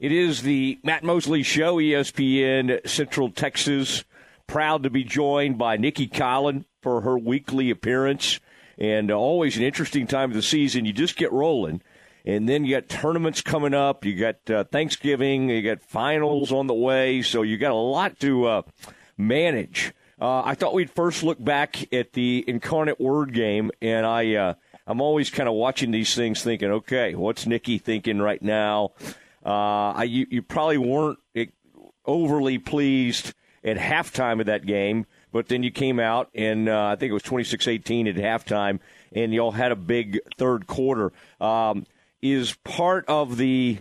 It is the Matt Mosley Show, ESPN Central Texas. Proud to be joined by Nicki Collen for her weekly appearance. And always an interesting time of the season. You just get rolling. And then you got tournaments coming up. You got uh, Thanksgiving. You got finals on the way. So you got a lot to uh, manage. Uh, I thought we'd first look back at the Incarnate Word game, and I uh, I'm always kind of watching these things, thinking, okay, what's Nicki thinking right now? Uh, I, you, you probably weren't overly pleased at halftime of that game, but then you came out and uh, I think it was 26-18 at halftime, and y'all had a big third quarter. Um, is part of the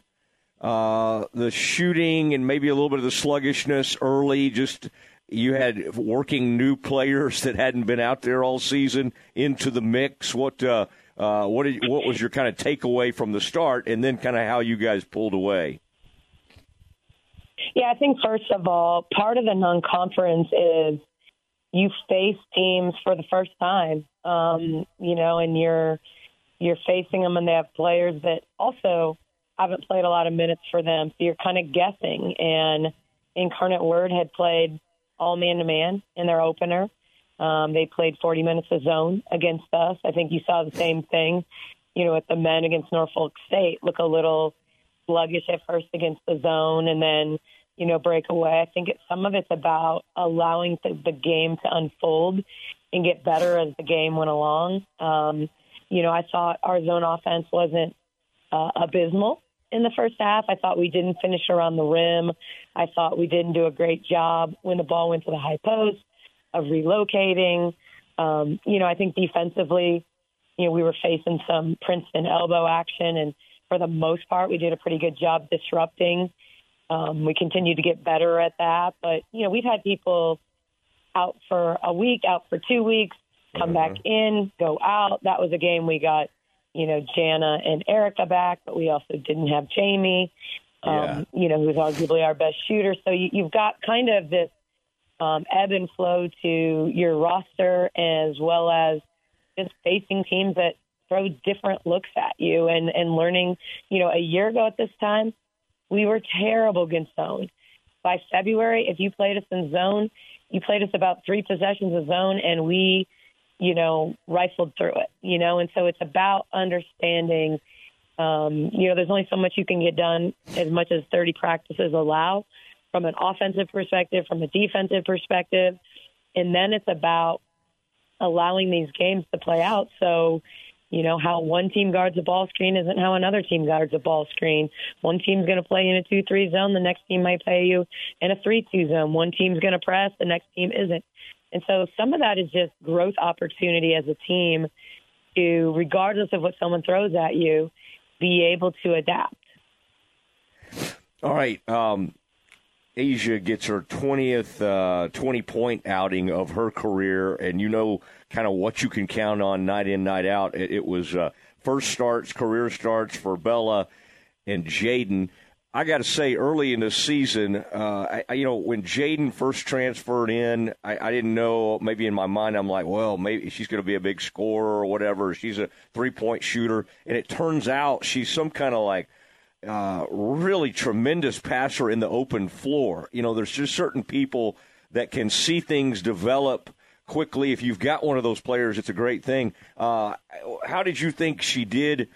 uh, the shooting and maybe a little bit of the sluggishness early just you had working new players that hadn't been out there all season into the mix. What uh, uh, what did, what was your kind of takeaway from the start, and then kind of how you guys pulled away? Yeah, I think first of all, part of the non-conference is you face teams for the first time, um, you know, and you're you're facing them, and they have players that also haven't played a lot of minutes for them, so you're kind of guessing. And Incarnate Word had played all man to man in their opener. Um, they played 40 minutes of zone against us. I think you saw the same thing, you know, with the men against Norfolk State. Look a little sluggish at first against the zone and then, you know, break away. I think it, some of it's about allowing the, the game to unfold and get better as the game went along. Um, you know, I thought our zone offense wasn't uh, abysmal in the first half. I thought we didn't finish around the rim. I thought we didn't do a great job when the ball went to the high post of relocating. Um, you know, I think defensively, you know, we were facing some Princeton elbow action, and for the most part, we did a pretty good job disrupting. Um, we continue to get better at that, but you know, we've had people out for a week, out for two weeks, come mm-hmm. back in, go out. That was a game we got you know, Jana and Erica back, but we also didn't have Jamie, um, yeah. you know, who's arguably our best shooter. So you, you've got kind of this um, ebb and flow to your roster as well as just facing teams that throw different looks at you and, and learning, you know, a year ago at this time, we were terrible against zone. By February, if you played us in zone, you played us about three possessions of zone and we – you know, rifled through it, you know, and so it's about understanding, um, you know, there's only so much you can get done as much as 30 practices allow from an offensive perspective, from a defensive perspective. And then it's about allowing these games to play out. So, you know, how one team guards a ball screen isn't how another team guards a ball screen. One team's going to play in a 2 3 zone, the next team might play you in a 3 2 zone. One team's going to press, the next team isn't. And so some of that is just growth opportunity as a team to, regardless of what someone throws at you, be able to adapt. All right. Um, Aijha gets her 20th uh, 20 point outing of her career, and you know kind of what you can count on night in, night out. It, it was uh, first starts, career starts for Bella and Jaden. I got to say, early in the season, uh, I, you know, when Jaden first transferred in, I, I, didn't know. Maybe in my mind, I'm like, well, maybe she's going to be a big scorer or whatever. She's a three point shooter, and it turns out she's some kind of like uh, really tremendous passer in the open floor. You know, there's just certain people that can see things develop quickly. If you've got one of those players, it's a great thing. Uh, how did you think she did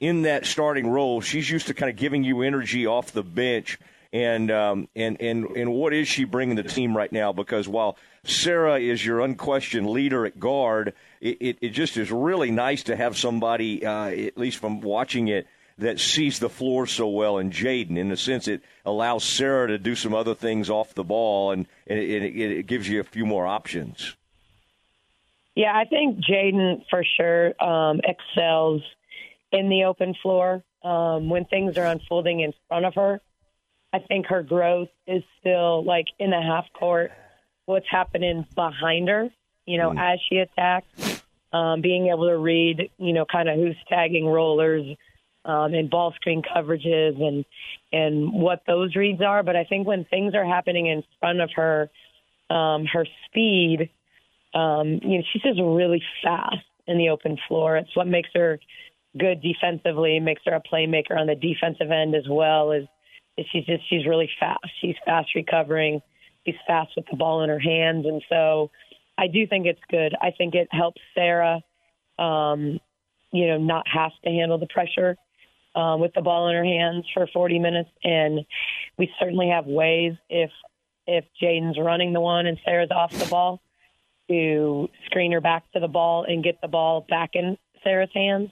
in that starting role, she's used to kind of giving you energy off the bench. And um, and and and what is she bringing the team right now? Because while Sarah is your unquestioned leader at guard, it, it, it just is really nice to have somebody, uh, at least from watching it, that sees the floor so well in Jaden. In a sense, it allows Sarah to do some other things off the ball, and, and it, it, it gives you a few more options. Yeah, I think Jaden for sure um, excels in the open floor um, when things are unfolding in front of her. I think her growth is still like in the half court. What's happening behind her, you know, mm. as she attacks, um, being able to read, you know, kind of who's tagging rollers um, and ball screen coverages and and what those reads are. But I think when things are happening in front of her, um, her speed, um, you know, she's just really fast in the open floor. It's what makes her good defensively, makes her a playmaker on the defensive end as well as she's just she's really fast. She's fast recovering. She's fast with the ball in her hands, and so I do think it's good. I think it helps Sarah, um, you know, not have to handle the pressure um, with the ball in her hands for 40 minutes. And we certainly have ways if if Jaden's running the one and Sarah's off the ball to screen her back to the ball and get the ball back in Sarah's hands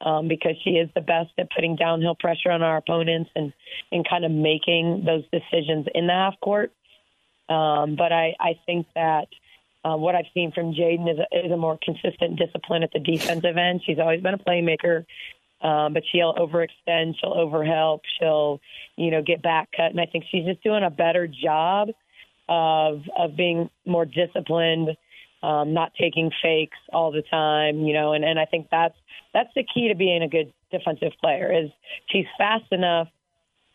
um, because she is the best at putting downhill pressure on our opponents and, and kind of making those decisions in the half court. Um, but I, I think that uh, what I've seen from Jaden is is a more consistent discipline at the defensive end. She's always been a playmaker, um, but she'll overextend, she'll overhelp, she'll, you know, get back cut, and I think she's just doing a better job of of being more disciplined, um, not taking fakes all the time, you know, and and I think that's that's the key to being a good defensive player is she's fast enough,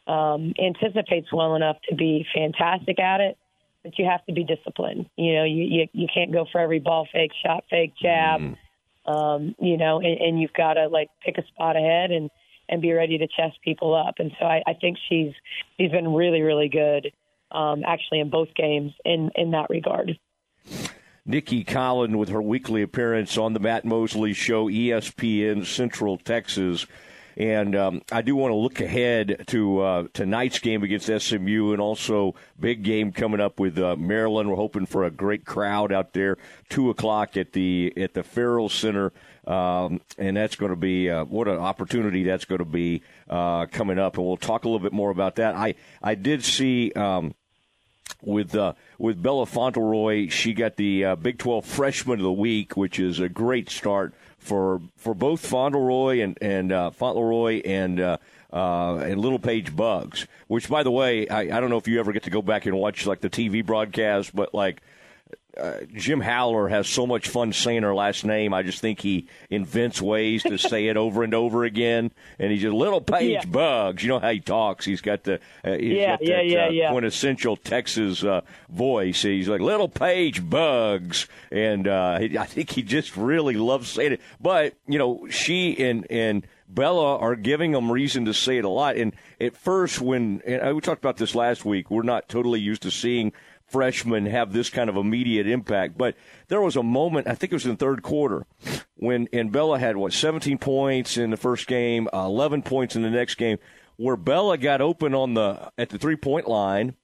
um, anticipates well enough to be fantastic at it, but you have to be disciplined. You know, you you, you can't go for every ball fake, shot fake, jab. Mm um, you know, and, and you've got to like pick a spot ahead and and be ready to chest people up. And so I, I think she's she's been really really good, um, actually in both games in in that regard. Nicki Collen with her weekly appearance on the Matt Mosley Show, ESPN Central Texas. And um, I do want to look ahead to uh, tonight's game against SMU, and also big game coming up with uh, Maryland. We're hoping for a great crowd out there. Two o'clock at the at the Ferrell Center, um, and that's going to be uh, what an opportunity that's going to be uh, coming up. And we'll talk a little bit more about that. I I did see. Um, with uh, with Bella Fauntleroy. She got the uh, Big 12 Freshman of the Week, which is a great start for for both Fauntleroy and and uh, Fauntleroy and uh, uh, and Littlepage-Buggs. Which, by the way, I, I don't know if you ever get to go back and watch like the TV broadcast, but like uh, Jim Howler has so much fun saying her last name. I just think he invents ways to say it over and over again. And he's a little page yeah. bugs. You know how he talks. He's got the uh, he's yeah, got yeah, that, yeah, uh, yeah. quintessential Texas uh, voice. He's like little page bugs, and uh, he, I think he just really loves saying it. But you know, she and and Bella are giving them reason to say it a lot. And at first, when and we talked about this last week, we're not totally used to seeing freshmen have this kind of immediate impact. But there was a moment, I think it was in the third quarter, when and Bella had what 17 points in the first game, uh, 11 points in the next game, where Bella got open on the at the three point line,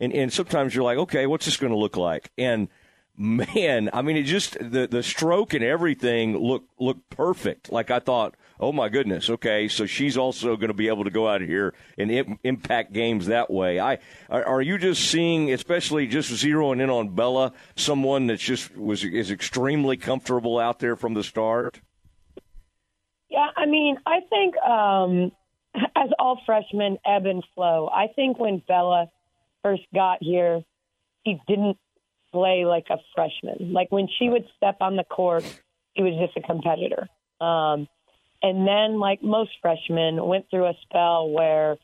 and and sometimes you're like, okay, what's this going to look like? And man, I mean, it just the the stroke and everything looked looked perfect. Like I thought, oh my goodness, okay, so she's also going to be able to go out here and Im- impact games that way. I are, you just seeing, especially just zeroing in on Bella, someone that's just was is extremely comfortable out there from the start? Yeah, I mean, I think um, as all freshmen ebb and flow. I think when Bella first got here, she didn't play like a freshman. Like when she would step on the court, she was just a competitor. Um, and then, like most freshmen, went through a spell where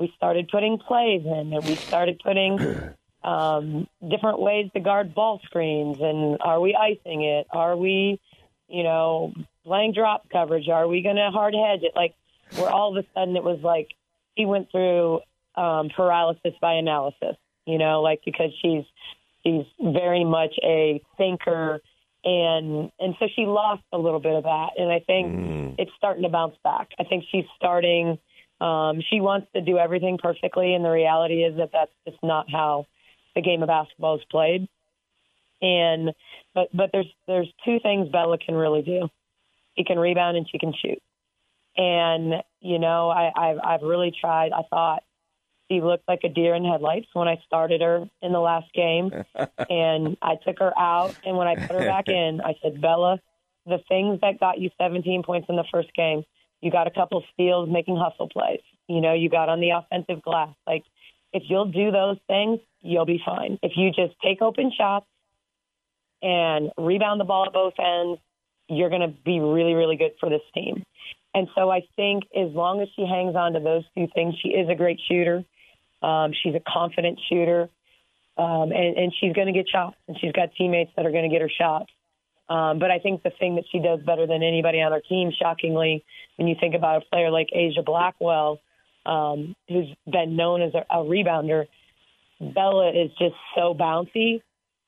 we started putting plays in and we started putting um, different ways to guard ball screens. And are we icing it? Are we, you know, playing drop coverage? Are we going to hard hedge it? Like, where all of a sudden it was like he went through um, paralysis by analysis, you know, like because she's she's very much a thinker and and so she lost a little bit of that. And i think mm. it's starting to bounce back. I think she's starting um she wants to do everything perfectly. And the reality is that that's just not how the game of basketball is played. And but but there's there's two things bella can really do. She can rebound and she can shoot. And you know i i've i've really tried i thought she looked like a deer in headlights when I started her in the last game. and I took her out. And when I put her back in, I said, Bella, the things that got you 17 points in the first game, you got a couple steals making hustle plays. You know, you got on the offensive glass. Like, if you'll do those things, you'll be fine. If you just take open shots and rebound the ball at both ends, you're going to be really, really good for this team. And so I think as long as she hangs on to those two things, she is a great shooter. Um, she's a confident shooter, um, and, and she's going to get shots, and she's got teammates that are going to get her shots. Um, but I think the thing that she does better than anybody on our team, shockingly, when you think about a player like Aijha Blackwell, um, who's been known as a, a rebounder, Bella is just so bouncy,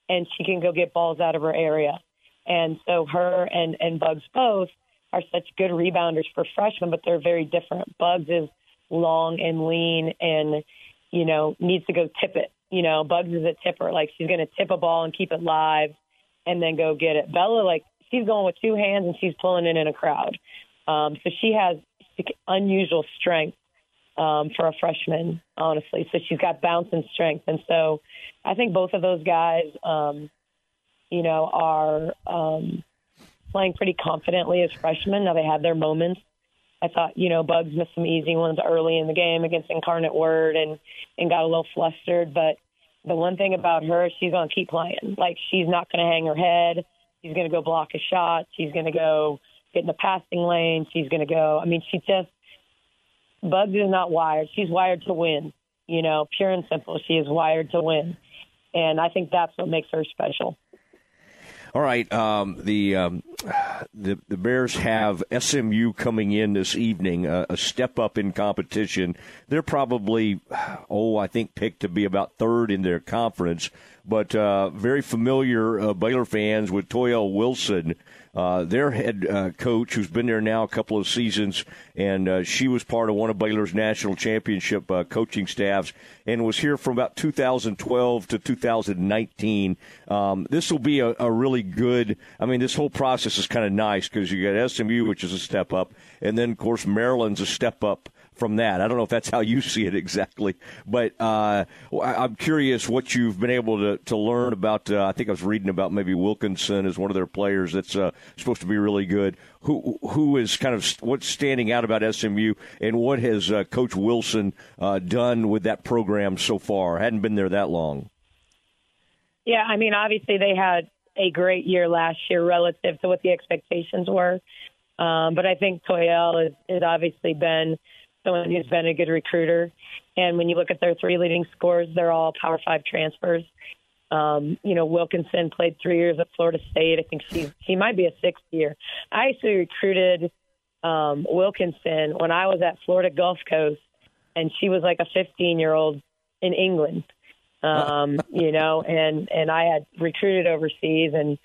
and she can go get balls out of her area. And so her and and Bugs both are such good rebounders for freshmen, but they're very different. Bugs is long and lean, and you know needs to go tip it. You know, Bugs is a tipper. Like she's going to tip a ball and keep it live, and then go get it. Bella, like she's going with two hands and she's pulling it in a crowd. Um, so she has unusual strength um, for a freshman, honestly. So she's got bounce and strength, and so I think both of those guys, um, you know, are um, playing pretty confidently as freshmen. Now they have their moments. I thought, you know, Bugs missed some easy ones early in the game against Incarnate Word and and got a little flustered. But the one thing about her, she's to keep playing. Like she's not to hang her head. She's to go block a shot. She's to go get in the passing lane. She's to go. I mean, she just Bugs is not wired. She's wired to win. You know, pure and simple. She is wired to win, and I think that's what makes her special. All right, um, the, um, the the Bears have SMU coming in this evening, uh, a step up in competition. They're probably, oh, I think picked to be about third in their conference, but uh, very familiar uh, Baylor fans with Toyelle Wilson uh, their head uh, coach, who's been there now a couple of seasons, and uh, she was part of one of Baylor's national championship uh, coaching staffs, and was here from about 2012 to 2019. Um, this will be a, a, really good. I mean, this whole process is kind of nice because you got SMU, which is a step up, and then of course Maryland's a step up from that. I don't know if that's how you see it exactly, but uh, I'm curious what you've been able to, to learn about. Uh, I think I was reading about maybe Wilkinson as one of their players that's uh, supposed to be really good. Who who is kind of what's standing out about SMU, and what has uh, Coach Wilson uh, done with that program so far? hadn't been there that long. Yeah, I mean, obviously they had a great year last year relative to what the expectations were. Um, but I think Toyelle has, has obviously been someone who's been a good recruiter. And when you look at their three leading scores, they're all Power Five transfers. Um, you know, Wilkinson played three years at Florida State. I think she she might be a sixth year. I actually recruited um, Wilkinson when I was at Florida Gulf Coast, and she was like a 15 year old in England. Um, you know, and and I had recruited overseas, and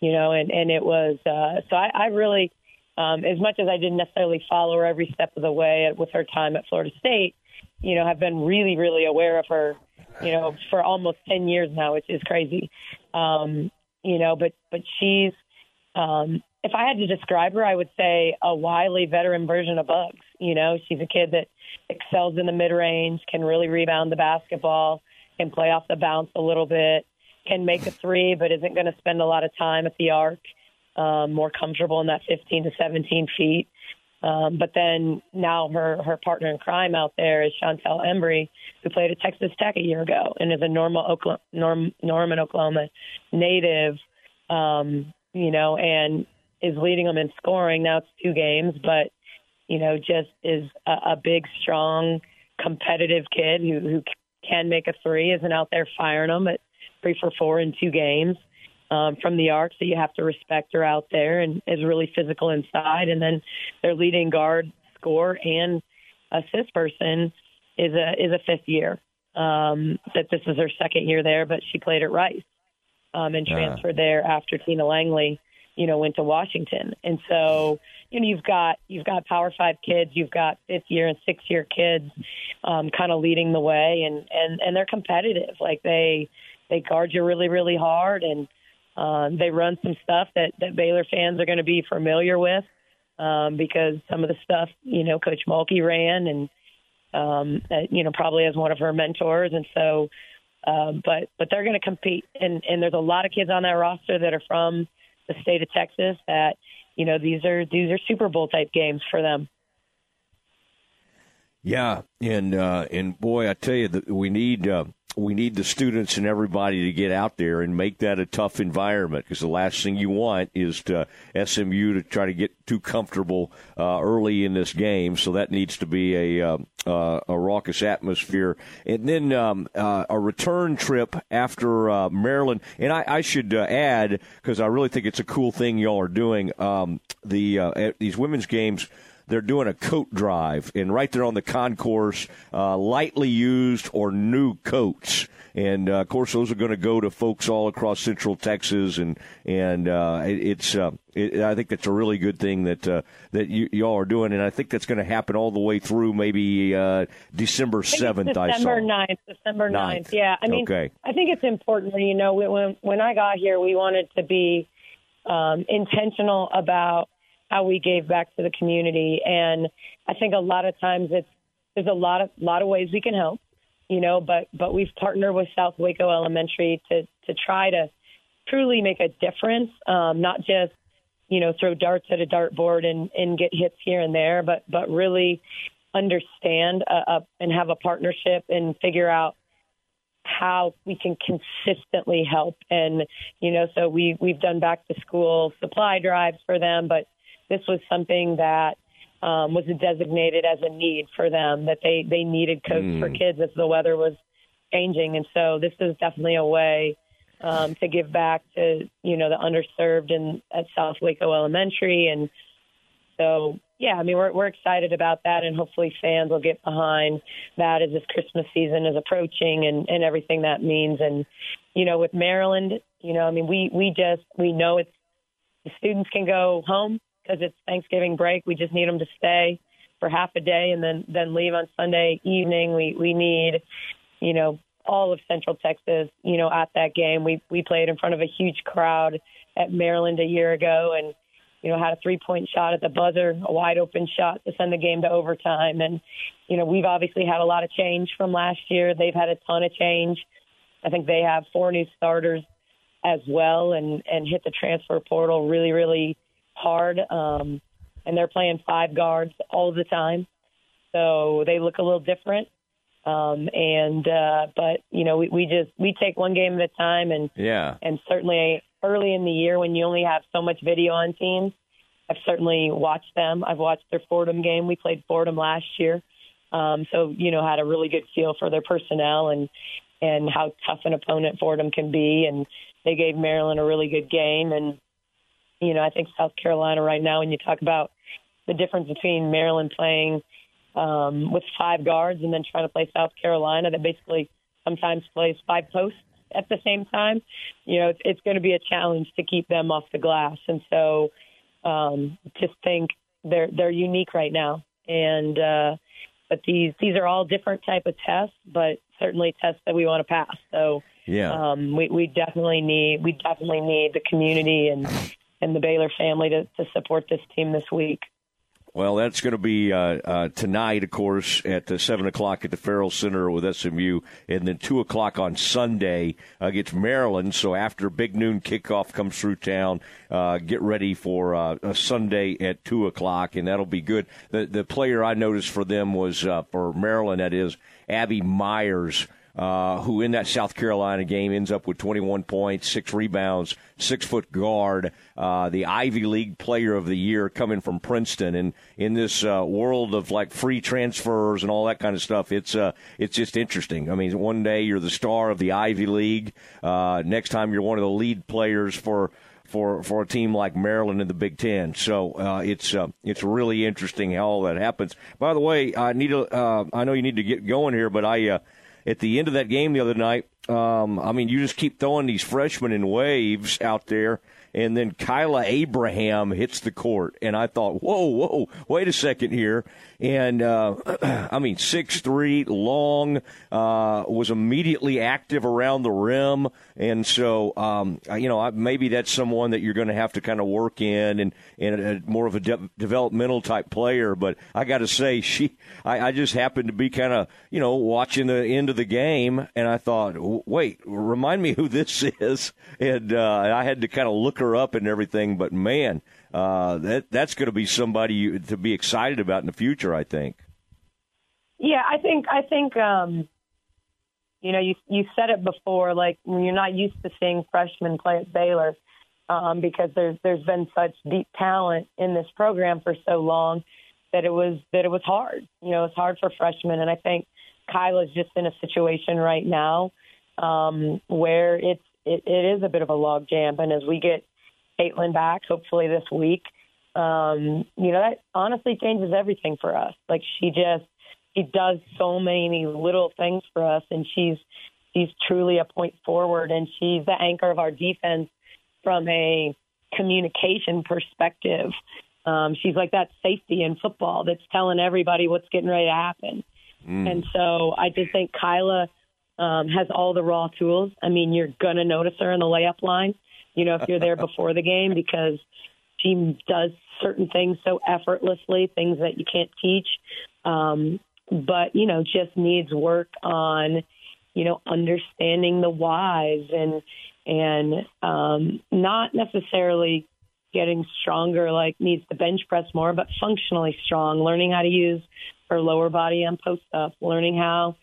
you know, and and it was uh, so I, I really um, as much as I didn't necessarily follow her every step of the way with her time at Florida State, you know, have been really, really aware of her, you know, for almost 10 years now, which is crazy. Um, you know, but, but she's, um, if I had to describe her, I would say a wily veteran version of Bugs. You know, she's a kid that excels in the mid range, can really rebound the basketball, can play off the bounce a little bit, can make a three, but isn't going to spend a lot of time at the arc um, more comfortable in that 15 to 17 feet. Um, but then now her her partner in crime out there is Chantel Embree, who played at Texas Tech a year ago and is a normal Oklahoma, Norm, Norman, Oklahoma native. Um, you know, and is leading them in scoring. Now it's two games, but you know, just is a, a big, strong, competitive kid who who can make a three. Isn't out there firing them at three for four in two games um, from the arc, so you have to respect her out there and is really physical inside. And then their leading guard, score and assist person is a is a fifth year. Um, that this is her second year there, but she played at Rice um, and transferred uh. there after Tina Langley, you know, went to Washington. And so, you know, you've got you've got Power Five kids, you've got fifth year and sixth year kids, um, kind of leading the way, and and and they're competitive. Like they they guard you really really hard and um, they run some stuff that, that Baylor fans are going to be familiar with um, because some of the stuff, you know, Coach Mulkey ran and, um, uh, you know, probably as one of her mentors. And so, um, but but they're going to compete. And, and there's a lot of kids on that roster that are from the state of Texas that, you know, these are these are Super Bowl type games for them. Yeah, and uh, and boy, I tell you we need uh, we need the students and everybody to get out there and make that a tough environment because the last thing you want is to SMU to try to get too comfortable uh, early in this game. So that needs to be a uh, uh, a raucous atmosphere, and then um, uh, a return trip after uh, Maryland. And I, I should add because I really think it's a cool thing y'all are doing. Um, the these women's games they're doing a coat drive, and right there on the concourse, uh, lightly used or new coats. And uh, of course, those are going to go to folks all across Central Texas, and and uh, it, it's uh, it, I think that's a really good thing that uh, that you, y'all are doing, and I think that's going to happen all the way through maybe uh, December seventh. I, December 9th, December 9th. 9th. Yeah, I mean, okay. I think it's important. You know, when when I got here, we wanted to be um, intentional about how we gave back to the community. And I think a lot of times it's there's a lot of lot of ways we can help, you know, but but we've partnered with South Waco Elementary to to try to truly make a difference, um, not just you know throw darts at a dartboard and and get hits here and there, but but really understand uh, uh, and have a partnership and figure out how we can consistently help and you know so we we've done back to school supply drives for them but this was something that um, was designated as a need for them that they they needed coats mm. for kids as the weather was changing, and so this is definitely a way um, to give back to you know the underserved and at South Waco Elementary, and so yeah, I mean we're we're excited about that, and hopefully fans will get behind that as this Christmas season is approaching and and everything that means, and you know with Maryland, you know I mean we we just we know it's the students can go home because it's Thanksgiving break. We just need them to stay for half a day and then then leave on Sunday evening. We we need, you know, all of Central Texas, you know, at that game. We we played in front of a huge crowd at Maryland a year ago and you know, had a three point shot at the buzzer, a wide open shot to send the game to overtime. And, you know, we've obviously had a lot of change from last year. They've had a ton of change. I think they have four new starters as well and, and hit the transfer portal really, really hard, um, and they're playing five guards all the time, so they look a little different. Um, and uh, but you know we, we just we take one game at a time, and yeah, and certainly early in the year when you only have so much video on teams, I've certainly watched them. I've watched their Fordham game. We played Fordham last year, um, so you know had a really good feel for their personnel and and how tough an opponent Fordham can be, and they gave Maryland a really good game, and you know, I think South Carolina right now, when you talk about the difference between Maryland playing um, with five guards and then trying to play South Carolina that basically sometimes plays five posts at the same time, you know, it's, it's going to be a challenge to keep them off the glass. And so, um, just think they're they're unique right now, and uh, but these these are all different type of tests, but certainly tests that we want to pass. So yeah, um, we we definitely need we definitely need the community and and the Baylor family to, to support this team this week. Well, that's going to be uh, uh, tonight, of course, at uh, 7 o'clock at the Ferrell Center with SMU, and then 2 o'clock on Sunday against Maryland. So after big noon kickoff comes through town, uh, get ready for uh, a Sunday at 2 o'clock, and that'll be good. The, the player I noticed for them was, uh, for Maryland, that is, Abby Meyers uh, who in that South Carolina game ends up with 21 points, six rebounds, six foot guard, uh, the Ivy League Player of the Year coming from Princeton. And in this uh, world of like free transfers and all that kind of stuff, it's uh, it's just interesting. I mean, one day you're the star of the Ivy League, uh, next time you're one of the lead players for for for a team like Maryland in the Big Ten. So uh, it's uh, it's really interesting how all that happens. By the way, I need to uh, I know you need to get going here, but I at the end of that game the other night, um, I mean, you just keep throwing these freshmen in waves out there and then Kyla Abraham hits the court, and I thought, whoa, whoa, wait a second here. And uh, I mean, six three, long, uh, was immediately active around the rim, and so um, you know maybe that's someone that you're going to have to kind of work in and and a, more of a de- developmental type player. But I got to say, she, I, I just happened to be kind of you know watching the end of the game, and I thought, wait, remind me who this is, and uh, I had to kind of look her up and everything. But man, uh, that that's going to be somebody you, to be excited about in the future. I think. Yeah, I think I think um, you know you you said it before. Like when you're not used to seeing freshmen play at Baylor um, because there's there's been such deep talent in this program for so long that it was that it was hard. You know, it's hard for freshmen, and I think Kyla's just in a situation right now um, where it's it, it is a bit of a log jam. And as we get Caitlin back, hopefully this week, um, you know, that honestly changes everything for us. Like she just she does so many little things for us, and she's she's truly a point forward, and she's the anchor of our defense from a communication perspective. Um, she's like that safety in football that's telling everybody what's getting ready to happen. Mm. And so I just think Kyla um, has all the raw tools. I mean, you're going to notice her in the layup line, you know, if you're there before the game because she does certain things so effortlessly, things that you can't teach. Um, but, you know, just needs work on, you know, understanding the whys and, and um, not necessarily getting stronger, like needs to bench press more, but functionally strong, learning how to use her lower body on post up, learning how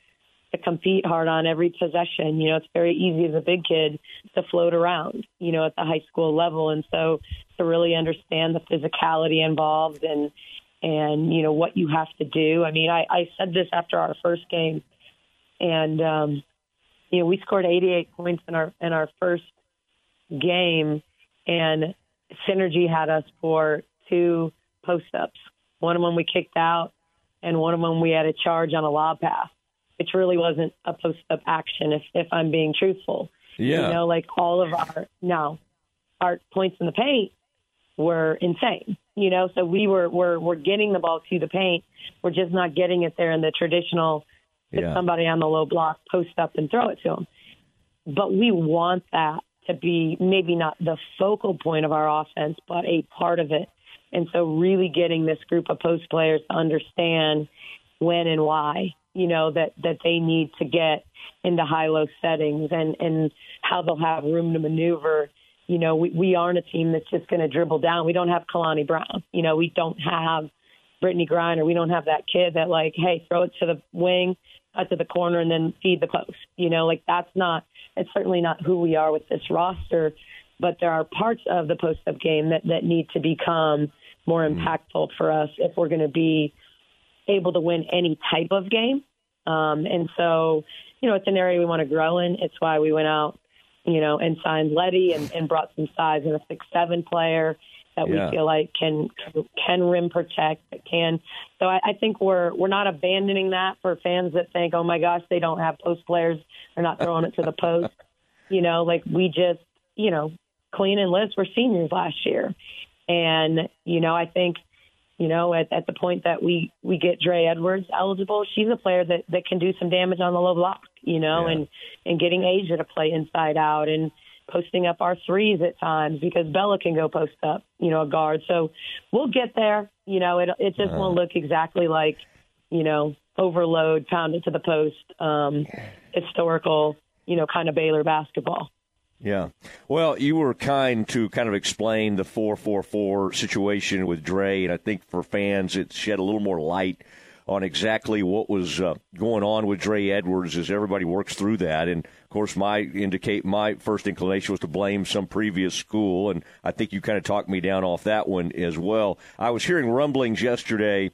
to compete hard on every possession. You know, it's very easy as a big kid to float around, you know, at the high school level. And so to really understand the physicality involved and, and, you know, what you have to do. I mean, I, I said this after our first game and, um, you know, we scored 88 points in our, in our first game and Synergy had us for two post ups. One of them we kicked out and one of them we had a charge on a lob pass which really wasn't a post up action if if I'm being truthful. Yeah. You know, like all of our no, our points in the paint were insane. You know, so we were we're we're getting the ball to the paint. We're just not getting it there in the traditional yeah. somebody on the low block, post up and throw it to them. But we want that to be maybe not the focal point of our offense, but a part of it. And so really getting this group of post players to understand when and why you know that that they need to get into high low settings and and how they'll have room to maneuver. You know we we aren't a team that's just going to dribble down. We don't have kalani brown. You know we don't have Brittney griner. We don't have that kid that like hey throw it to the wing cut to the corner and then feed the post. You know like that's not it's certainly not who we are with this roster but there are parts of the post up game that that need to become more mm-hmm. impactful for us if we're going to be able to win any type of game. Um, and so, you know, it's an area we want to grow in. It's why we went out, you know, and signed Letty and, and brought some size and a six seven player that yeah. we feel like can can rim protect, that can. So I, I think we're we're not abandoning that for fans that think, oh my gosh, they don't have post players, they're not throwing it to the post. You know, like we just, you know, Queen and Liz were seniors last year, and you know, I think you know, at, at the point that we we get Dre Edwards eligible, she's a player that that can do some damage on the low block, you know, yeah. and and getting Aijha to play inside out and posting up our threes at times because Bella can go post up, you know, a guard. So we'll get there. You know, it it just uh-huh. won't look exactly like, you know, overload, pound it to the post, um, historical, you know, kind of Baylor basketball. Yeah. Well, you were kind to kind of explain the 444 situation with Dre, and I think for fans it shed a little more light on exactly what was uh, going on with Dre Edwards as everybody works through that. And of course, my indicate my first inclination was to blame some previous school, and I think you kind of talked me down off that one as well. I was hearing rumblings yesterday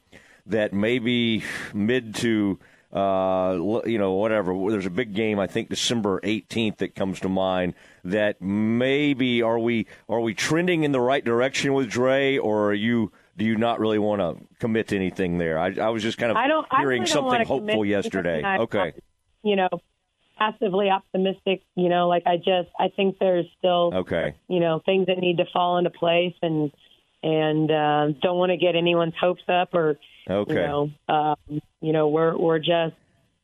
that maybe mid to uh, you know, whatever. There's a big game, I think December 18th that comes to mind. That maybe are we are we trending in the right direction with Dre, or are you do you not really want to commit to anything there? I, I was just kind of I don't, hearing I really something hopeful yesterday. Okay, you know, passively optimistic. You know, like I just I think there's still okay, you know, things that need to fall into place and and uh, don't want to get anyone's hopes up or okay. you know um, you know we're we're just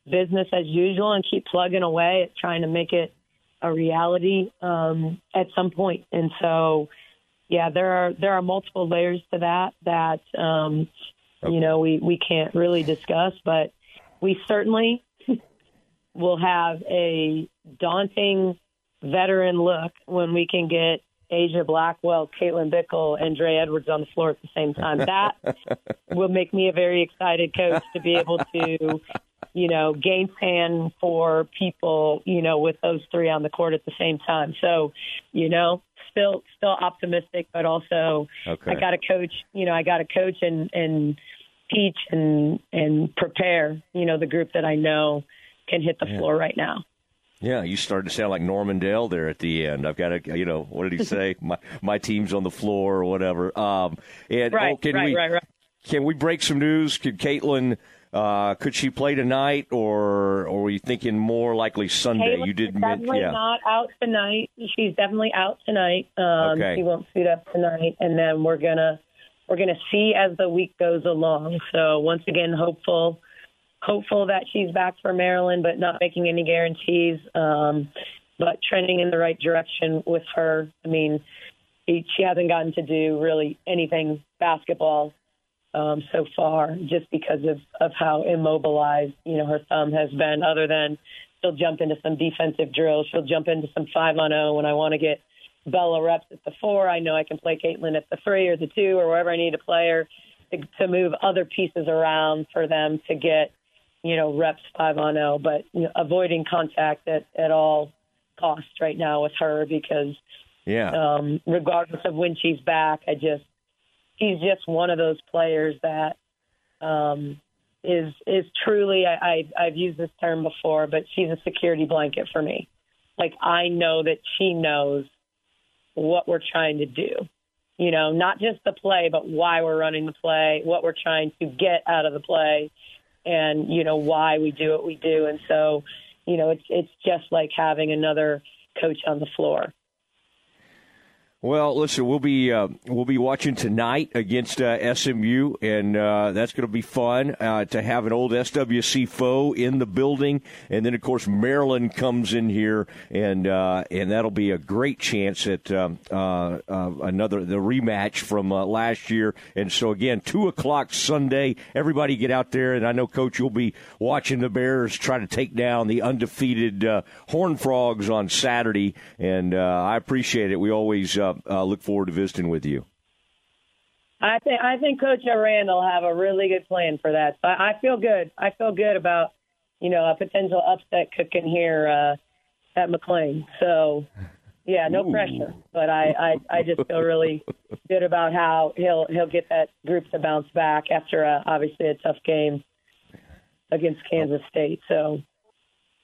business as usual and keep plugging away at trying to make it a reality um, at some point. And so, yeah, there are there are multiple layers to that that um, okay. you know we we can't really discuss, but we certainly will have a daunting veteran look when we can get Aijha Blackwell, Caitlin Bickle, and Dre Edwards on the floor at the same time. That will make me a very excited coach to be able to, you know, game plan for people, you know, with those three on the court at the same time. So, you know, still still optimistic, but also okay. I got to coach. You know, I got to coach and and teach and and prepare. You know, the group that I know can hit the yeah. floor right now. Yeah, you started to sound like Norman Dale there at the end. I've got to, you know, what did he say? my my team's on the floor or whatever. Um, and right, oh, can right, we right, can we break some news? Could Caitlin? Uh, could she play tonight, or, or were you thinking more likely Sunday? Caitlin you did, definitely yeah. not out tonight. She's definitely out tonight. Um, Okay. She won't suit up tonight, and then we're gonna we're gonna see as the week goes along. So once again, hopeful hopeful that she's back for Maryland, but not making any guarantees. Um, but trending in the right direction with her. I mean, she she hasn't gotten to do really anything basketball um, so far, just because of of how immobilized you know her thumb has been. Other than she'll jump into some defensive drills, she'll jump into some five on zero when I want to get Bella reps at the four. I know I can play Caitlin at the three or the two or wherever I need to play her to, to move other pieces around for them to get you know reps five on zero. But you know, avoiding contact at at all costs right now with her because yeah. um, regardless of when she's back. I just she's just one of those players that um, is is truly I, I I've used this term before, but she's a security blanket for me. Like I know that she knows what we're trying to do. You know, not just the play, but why we're running the play, what we're trying to get out of the play, and you know why we do what we do. And so, you know, it's it's just like having another coach on the floor. Well, listen, we'll be uh, we'll be watching tonight against uh, SMU, and uh, that's going to be fun uh, to have an old SWC foe in the building, and then of course Maryland comes in here, and uh, and that'll be a great chance at um, uh, another the rematch from last year. And so again, two o'clock Sunday, everybody get out there, and I know Coach, you'll be watching the Bears try to take down the undefeated Horn Frogs on Saturday, and I appreciate it. We always uh, look forward to visiting with you. I think I think Coach Aranda will have a really good plan for that. So I, I feel good. I feel good about you know a potential upset cooking here uh, at McLane. So yeah, no Ooh. pressure, but I, I I just feel really good about how he'll he'll get that group to bounce back after uh, obviously a tough game against Kansas State. So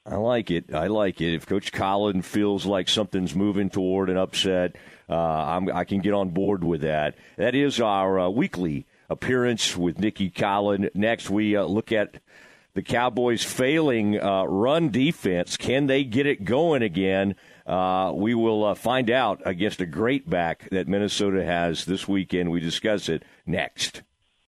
I like it. I like it. If Coach Collen feels like something's moving toward an upset, uh, I can get on board with that. That is our uh, weekly appearance with Nicki Collen. Next, we uh, look at the Cowboys' failing uh, run defense. Can they get it going again? Uh, we will uh, find out against a great back that Minnesota has this weekend. We discuss it next.